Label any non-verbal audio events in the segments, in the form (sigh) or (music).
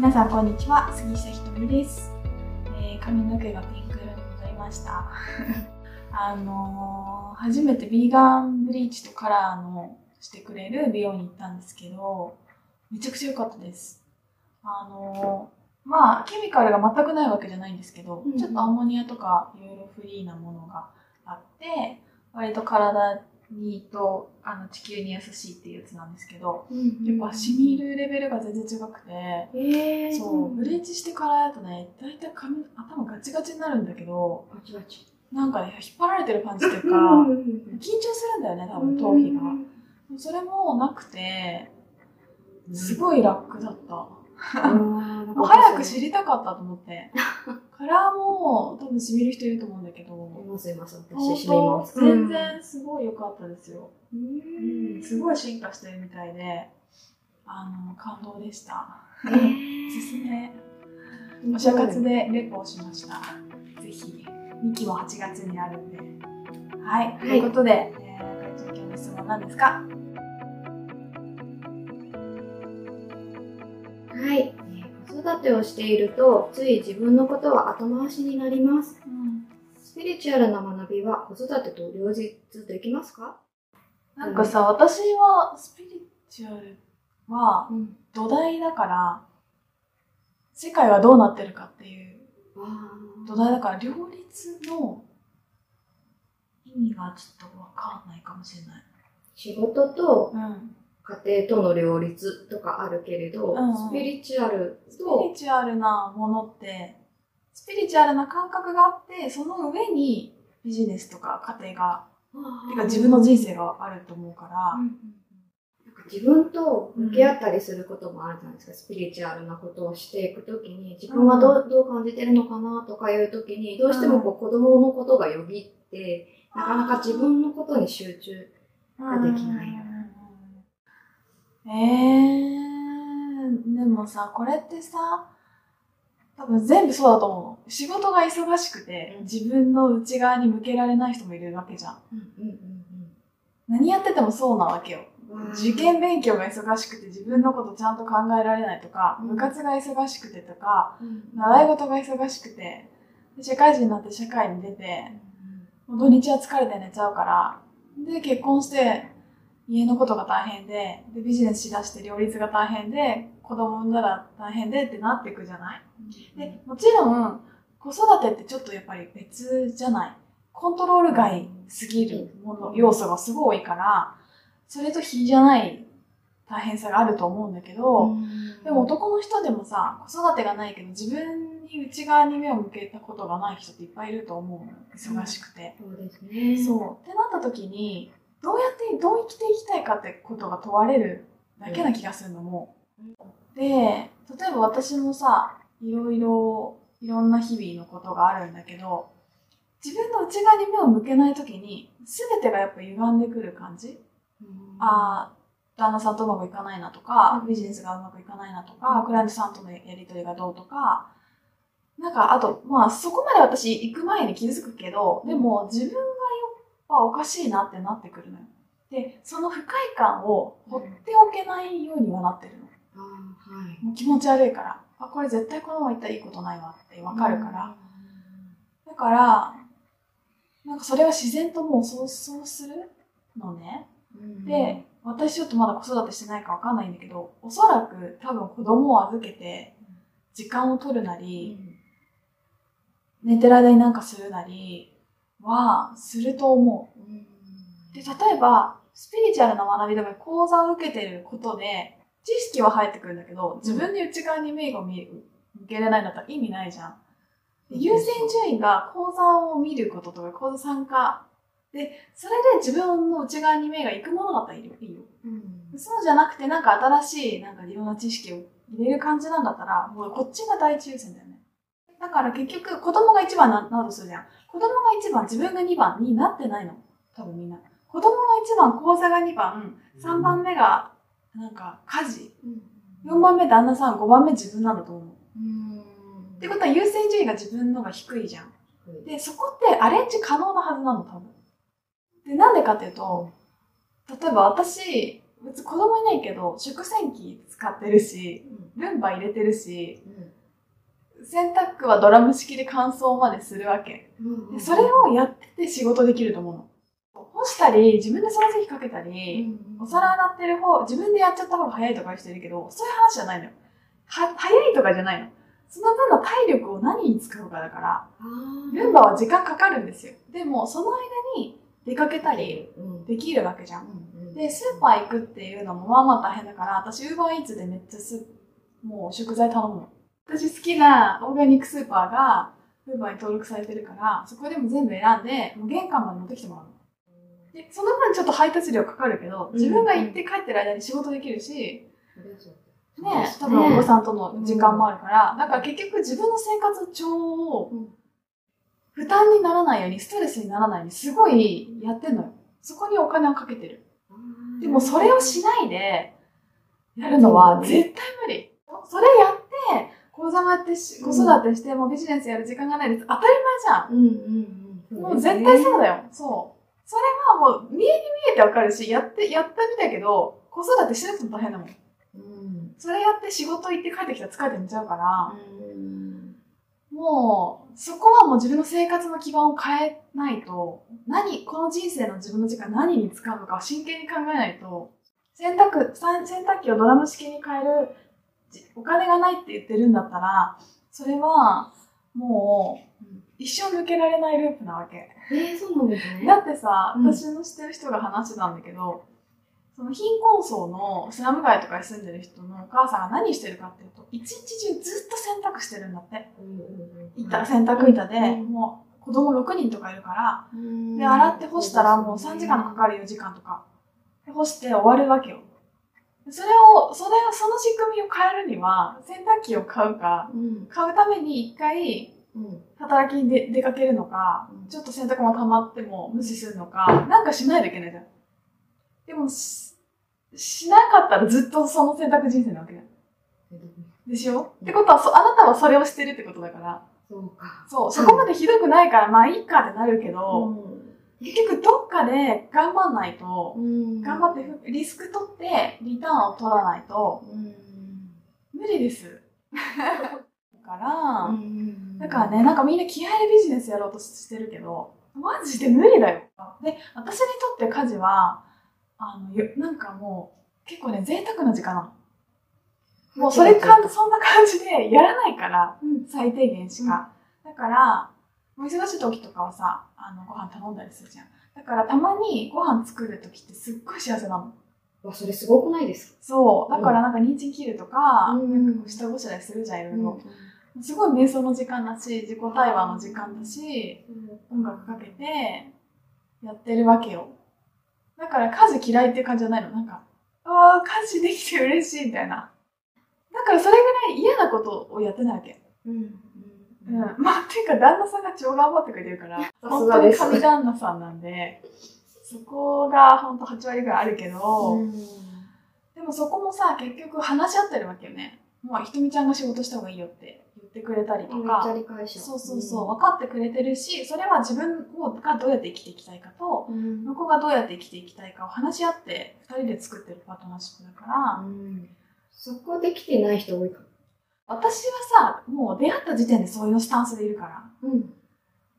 皆さんこんにちは。杉下ひとみです、えー髪の毛がピンク色に戻りました。(laughs) あのー初めてビーガンブリーチとカラーのしてくれる美容に行ったんですけどめちゃくちゃ良かったです。あのーまあケミカルが全くないわけじゃないんですけど、うんちょっとアンモニアとかいろいろフリーなものがあって割と体にとあの地球に優しいっていうやつなんですけどやっぱ染みるレベルが全然違くてえー、そう、ブリーチしてからだとね、だいたい髪、頭ガチガチになるんだけど、ガチガチ。なんかね、引っ張られてる感じっていうか、うん緊張するんだよね、多分頭皮が。それもなくて、すごい楽だった。もう早く知りたかったと思って。カラーも多分染みる人いると思うんだけいど、ますいます。本私、しみま当す。全然すごい良かったですよ。ううんん。すごい進化してるみたいで、あの、感動でした。え (laughs) おすすめ。お正月でレポをしました。ぜひ、2期も8月にあるんで。はい、ということで、えー、今日の質問何ですか？育てをしているとつい自分のことは後回しになりますうん。スピリチュアルな学びは子育てと両立できますか？なんかさ、私はスピリチュアルはうん土台だから、世界はどうなってるかっていうあ土台だから、両立の意味がちょっとわかんないかもしれない。仕事とうん。家庭との両立とかあるけれど、うん。スピリチュアルスピとリチュアルなものって、スピリチュアルな感覚があって、その上にビジネスとか家庭が、てか自分の人生があると思うから、うんうんなんか自分と向き合ったりすることもあるじゃないですか、スピリチュアルなことをしていくときに自分はどう,、どう感じてるのかなとかいうときにどうしてもこう子供のことがよぎって、なかなか自分のことに集中ができないよえー、でもさ、これってさ、多分全部そうだと思うの。仕事が忙しくて、うん自分の内側に向けられない人もいるわけじゃん。うんうん何やっててもそうなわけよ。うんうん受験勉強が忙しくて自分のことちゃんと考えられないとか、うん部活が忙しくてとか、うん習い事が忙しくて、で社会人になって社会に出て、もう土日は疲れて寝ちゃうから、で、結婚して、家のことが大変で、で、ビジネスしだして両立が大変で、子供産んだら大変でってなっていくじゃない？で、もちろん、子育てってちょっとやっぱり別じゃない？コントロール外すぎるもの、要素がすごい多いから、それと比じゃない大変さがあると思うんだけど、でも男の人でもさ、子育てがないけど自分に内側に目を向けたことがない人っていっぱいいると思うの。忙しくて。そうですねそう。ってなった時に、どうやって、どう生きていきたいかってことが問われるだけな気がするのも。で、例えば私もさ、いろいろ、いろんな日々のことがあるんだけど、自分の内側に目を向けない時に、全てがやっぱ歪んでくる感じ。うん。ああ、旦那さんとうまくいかないなとか、ビジネスがうまくいかないなとか、クライアントさんとのやりとりがどうとか、なんか、あと、まあ、そこまで私行く前に気づくけど、でも自分がやっぱおかしいなってなってくるのよ。で、その不快感を放っておけないようにはなってるの。あーはいもう気持ち悪いから。あ、これ絶対このまま行ったらいいことないわってわかるから。だから、なんかそれは自然ともうそう、そうするのね。うんで、私ちょっとまだ子育てしてないかわかんないんだけど、おそらく多分子供を預けて、時間を取るなうり、ん寝てる間になんかするなりは、すると思う。で、例えば、スピリチュアルな学びでも講座を受けてることで、知識は入ってくるんだけど、自分で内側に目が見向けれないんだったら意味ないじゃん。で優先順位が講座を見ることとか講座参加。で、それで自分の内側に目が行くものだったらいいよ。いいようんそうじゃなくて、なんか新しい、なんかいろんな知識を入れる感じなんだったら、もうこっちが第一優先だよね。だから結局、子供が一番ななるとするじゃん。子供が一番、自分が二番になってないの。多分みんな。子供が一番、講座が二番、三番目が、なんか、家事。四番目旦那さん、五番目自分なんだと思う。うんってことは優先順位が自分のが低いじゃん。で、そこってアレンジ可能なはずなの、多分。で、なんでかっていうと、例えば私別に子供いないけど、食洗機使ってるし、うんルンバ入れてるし、うん洗濯はドラム式で乾燥までするわけ。うんでそれをやってて仕事できると思うの。干したり、自分で掃除機かけたり、お皿洗ってる方、自分でやっちゃった方が早いとかいう人いるけど、そういう話じゃないのよ。は、早いとかじゃないの。その分の体力を何に使うかだから、ルンバは時間かかるんですよ。でも、その間に出かけたりうんできるわけじゃん。うんで、スーパー行くっていうのもまあまあ大変だから、私、ウーバーイーツでめっちゃスもう食材頼むの。私好きなオーガニックスーパーが、ウーバーに登録されてるから、そこでも全部選んで、もう玄関まで持ってきてもらうの。で、その分ちょっと配達料かかるけど、自分が行って帰ってる間に仕事できるし、うね、そ多分お子さんとの時間もあるから、だから結局自分の生活帳をうん負担にならないように、ストレスにならないように、すごいやってんのよ。そこにお金をかけてる。でもそれをしないでやるのは絶対無理。それやって、講座もやってし、子育てして、もうビジネスやる時間がないです。当たりうんうんうん。前じゃん。もう絶対そうだよ。そう。それはもう見えに見えてわかるし、やって、やったみたいけど、子育てしなくても大変だもん。うん。それやって仕事行って帰ってきたら疲れて寝ちゃうから、うん。もう、そこはもう自分の生活の基盤を変えないと、何、この人生の自分の時間何に使うのかを真剣に考えないと、洗濯、さ洗濯機をドラム式に変えるじお金がないって言ってるんだったら、それはもう一生抜けられないループなわけ。えー、そうなんですね。だってさ、うん私の知ってる人が話してたんだけど、その貧困層のスラム街とかに住んでる人のお母さんが何してるかっていうと、一日中ずっと洗濯してるんだって。うんうんうん板、洗濯板で、うんもう子供6人とかいるから、うんで、洗って干したらもう3時間かかる4時間とか。で、干して終わるわけよ。でそれを、それを、その仕組みを変えるには、洗濯機を買うか、うん。買うために一回うん。働きに出出かけるのか、うんちょっと洗濯も溜まっても無視するのか、なんかしないといけないじゃん。でもし、しなかったらずっとその選択人生なわけじゃん。でしょ、うんってことはそ、あなたはそれをしてるってことだから、そうか。そう、そこまでひどくないから、まあいいかってなるけど、結局どっかで頑張んないと、うん頑張ってふリスク取ってリターンを取らないとうん。無理です。だから、うんだからね、なんかみんな気合でビジネスやろうとしてるけど、マジで無理だよ。で、私にとって家事は、あの、よなんかもう、結構ね、贅沢な時間なの。もうそれかん、そんな感じでやらないから、うん最低限しか。だから、もう忙しい時とかはさ、あの、ご飯頼んだりするじゃん。だからたまにご飯作る時ってすっごい幸せなの。わ、それすごくないですか？そう。だからなんか人参切るとか、うんなんか下ごしらえするじゃん、いろいろ。すごい瞑想の時間だし、自己対話の時間だし、音楽かけてやってるわけよ。だから家事嫌いっていう感じじゃないの。なんか、ああ、家事できて嬉しいみたいな。だからそれぐらい嫌なことをやってないわけ。うん。うん。まあ、っていうか旦那さんが超頑張ってくれてるから、(laughs) す本当に神旦那さんなんで、そこが本当8割ぐらいあるけど、うん。でもそこもさ、結局話し合ってるわけよね。もうひとみちゃんが仕事した方がいいよって言ってくれたりとか。そうそうそう、分かってくれてるし、それは自分をがどうやって生きていきたいかと、うん。向こうがどうやって生きていきたいかを話し合って、二人で作ってるパートナーシップだから、うん。そこできてない人多いかも。私はさ、もう出会った時点でそういうスタンスでいるから、うん。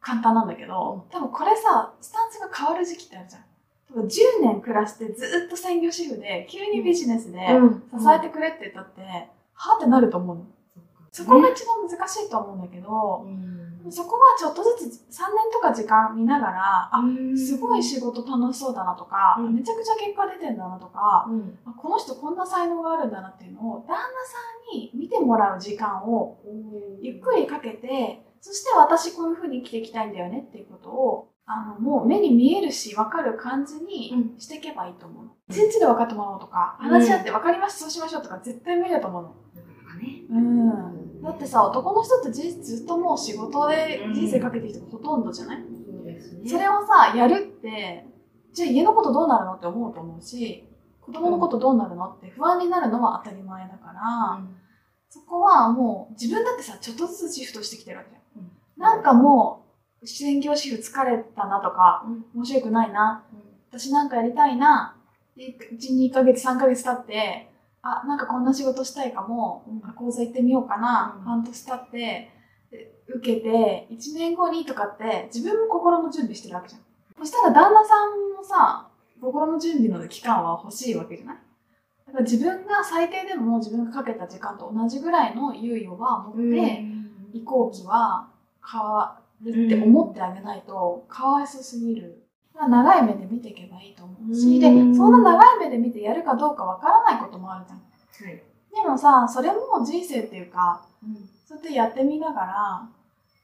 簡単なんだけど、多分これさ、スタンスが変わる時期ってあるじゃん。多分10年暮らしてずっと専業主婦で、急にビジネスで支えてくれって言ったって、はぁってなると思うの。そこが一番難しいと思うんだけど、うん。そこはちょっとずつ3年とか時間見ながら、あ、すごい仕事楽しそうだなとか、うんめちゃくちゃ結果出てんだなとか、うん。あこの人こんな才能があるんだなっていうのを旦那さんに見てもらう時間をゆっくりかけて、そして私こういう風に生きていきたいんだよねっていうことを、あの、もう目に見えるし分かる感じにしていけばいいと思うの。一、日で分かってもらおうとか、話し合って分かりました、そうしましょうとか絶対無理だと思うの。ね。うん。だってさ、男の人ってじずっともう仕事で人生かけてる人がほとんどじゃない、そうですね。それをさ、やるって、じゃあ家のことどうなるのって思うと思うし、子供のことどうなるのって不安になるのは当たり前だから、そこはもう自分だってさ、ちょっとずつシフトしてきてるわけじゃん。なんかもう、専業主婦疲れたなとか、面白くないな、私なんかやりたいな、で12ヶ月3ヶ月経ってあなんかこんな仕事したいかも、うん。講座行ってみようかな、うん。半年経ってで受けて1年後にとかって自分も心の準備してるわけじゃん。そしたら旦那さんもさ心の準備の期間は欲しいわけじゃない？だから自分が最低でも自分がかけた時間と同じぐらいの猶予は持って、移行期は変わるって思ってあげないと、かわいそうすぎる。まあ長い目で見ていけばいいと思うし、で、うんそんな長い目で見てやるかどうかわからないこともあるじゃん。はい。でもさ、それも人生っていうか、うん。そうやってやってみながら、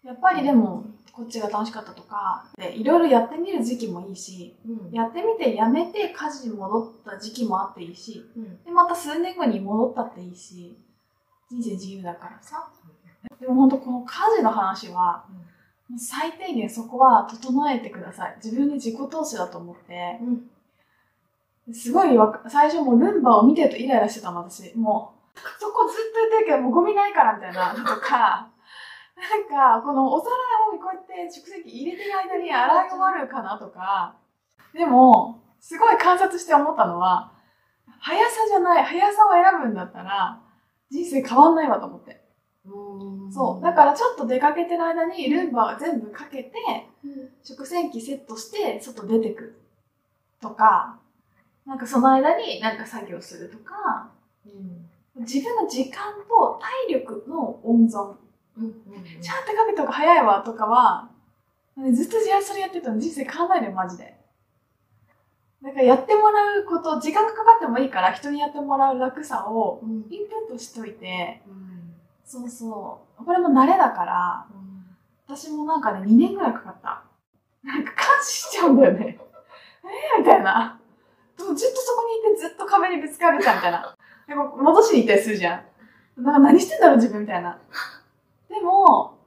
やっぱりでも、こっちが楽しかったとか、で、いろいろやってみる時期もいいし、うん。やってみてやめて家事に戻った時期もあっていいし、うん。で、また数年後に戻ったっていいし、人生自由だからさ。でも本当この家事の話は、もう最低限そこは整えてください。自分に自己投資だと思って。うん。すごいわ最初もうルンバを見てるとイライラしてたの、私。もう、そこずっと言ってるけど、もうゴミないからみたいなのとか、なんか、このお皿をこうやって食洗機入れてる間に洗い終わるかなとか。でも、すごい観察して思ったのは、速さじゃない、速さを選ぶんだったら、人生変わんないわと思って。うんそう。だからちょっと出かけてる間にルンバを全部かけて、うん食洗機セットして外出てくとか、なんかその間になんか作業するとか、うん。自分の時間と体力の温存。うん。うん。ちゃんとかけた方が早いわとかは、ずっとそれやってたの人生変わんないのよ、マジで。だからやってもらうこと、時間がかかってもいいから人にやってもらう楽さをうん。インプットしといて、うん。そうそう。これも慣れだから、私もなんかね、2年ぐらいかかった。なんか感心しちゃうんだよね。えー、みたいな。ずっとそこにいてずっと壁にぶつかるじゃん、みたいな。でも、戻しに行ったりするじゃん。なんか何してんだろう、自分、みたいな。でも、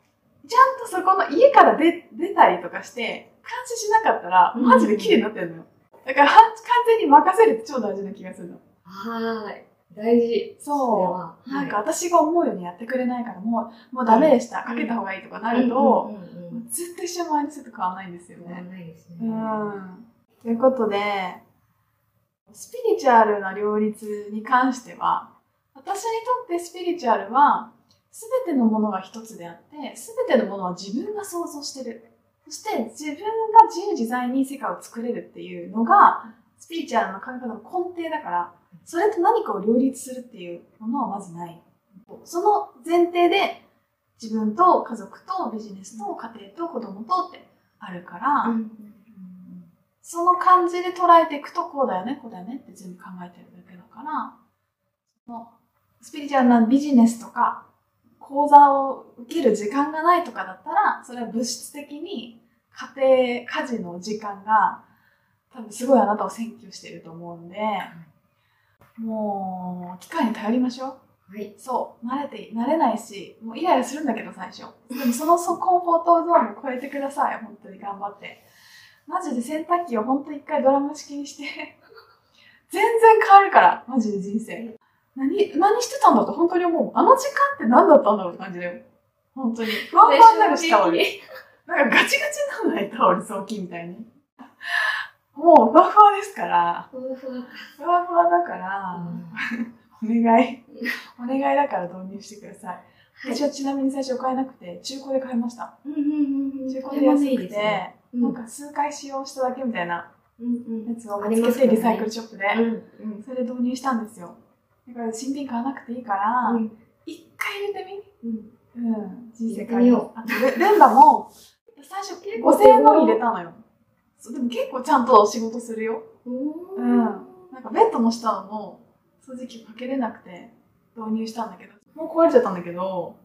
ちゃんとそこの家から出出たりとかして、監視しなかったら、マジで綺麗になってるのよ。だから、は完全に任せるって超大事な気がするの。はーい。大事。そう。なんか、私が思うようにやってくれないから、もう、もうダメでした。かけた方がいいとかなると、ずっと一緒マインドセット変わらないんですよ変わらね。ないですね。うん。ということで、スピリチュアルな両立に関しては、私にとってスピリチュアルは、すべてのものが一つであって、すべてのものは自分が想像してる。そして自分が自由自在に世界を作れるっていうのが、スピリチュアルの考え方の根底だから、それと何かを両立するっていうものはまずない。その前提で、自分と家族とビジネスと家庭と子供とってあるから、うんうんその感じで捉えていくと、こうだよね、こうだよねって全部考えてるだけだから、そのスピリチュアルなビジネスとか、講座を受ける時間がないとかだったら、それは物質的に家庭、家事の時間が、多分すごいあなたを占拠していると思うんで、もう、機械に頼りましょう。はい。そう、慣れて、慣れないし、もうイライラするんだけど最初。でもそのそコンフォートゾーンを超えてください、本当に頑張って。マジで洗濯機を本当に一回ドラム式にして、全然変わるから、マジで人生。何、何してたんだと本当に思う。あの時間って何だったんだろうって感じだよ。本当に。ふわふわになるし、タオル。なんかガチガチにならない？タオル、早期みたいに。もうふわふわですから、ふわふわふわふわだから、お願い。お願いだから導入してください。私はちなみに最初買えなくて、中古で買いました。うんうんうんうん。中古で安くて、いね。うんなんか数回使用しただけみたいなうんうんやつをあ見つけて、ねリサイクルショップで、うんうんそれで導入したんですよ。だから新品買わなくていいから、うん一回入れてみうんうん。人生入れてみよあとル、ルンバも、最初結構5000円の入れたのよ。そうでも結構ちゃんと仕事するよ。ううんん。なんかベッドの下の掃除機かけれなくて導入したんだけど、もう壊れちゃったんだけど、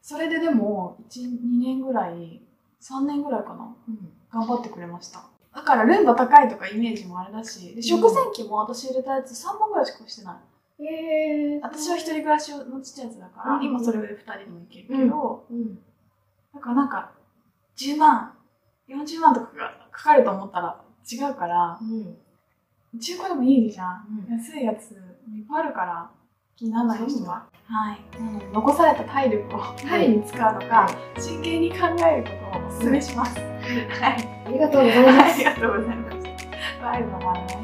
それででも、1、2年ぐらい、3年ぐらいかな。うん頑張ってくれました。だからルンバ高いとかイメージもあれだし、で食洗機も私入れたやつ3万ぐらいしかしてない。へー私は一人暮らしのちっちゃいやつだから、うん今それで2人でもいけるけど、うんだからなんか、10万、40万とかがかかると思ったら違うから、うん中古でもいいじゃん。うん安いやついっぱいあるから、気にならない人は。はい。なので、残された体力を何に使うのか、真剣に考えることをお勧めします。はい。ありがとうございますありがとうございました。バイバイ。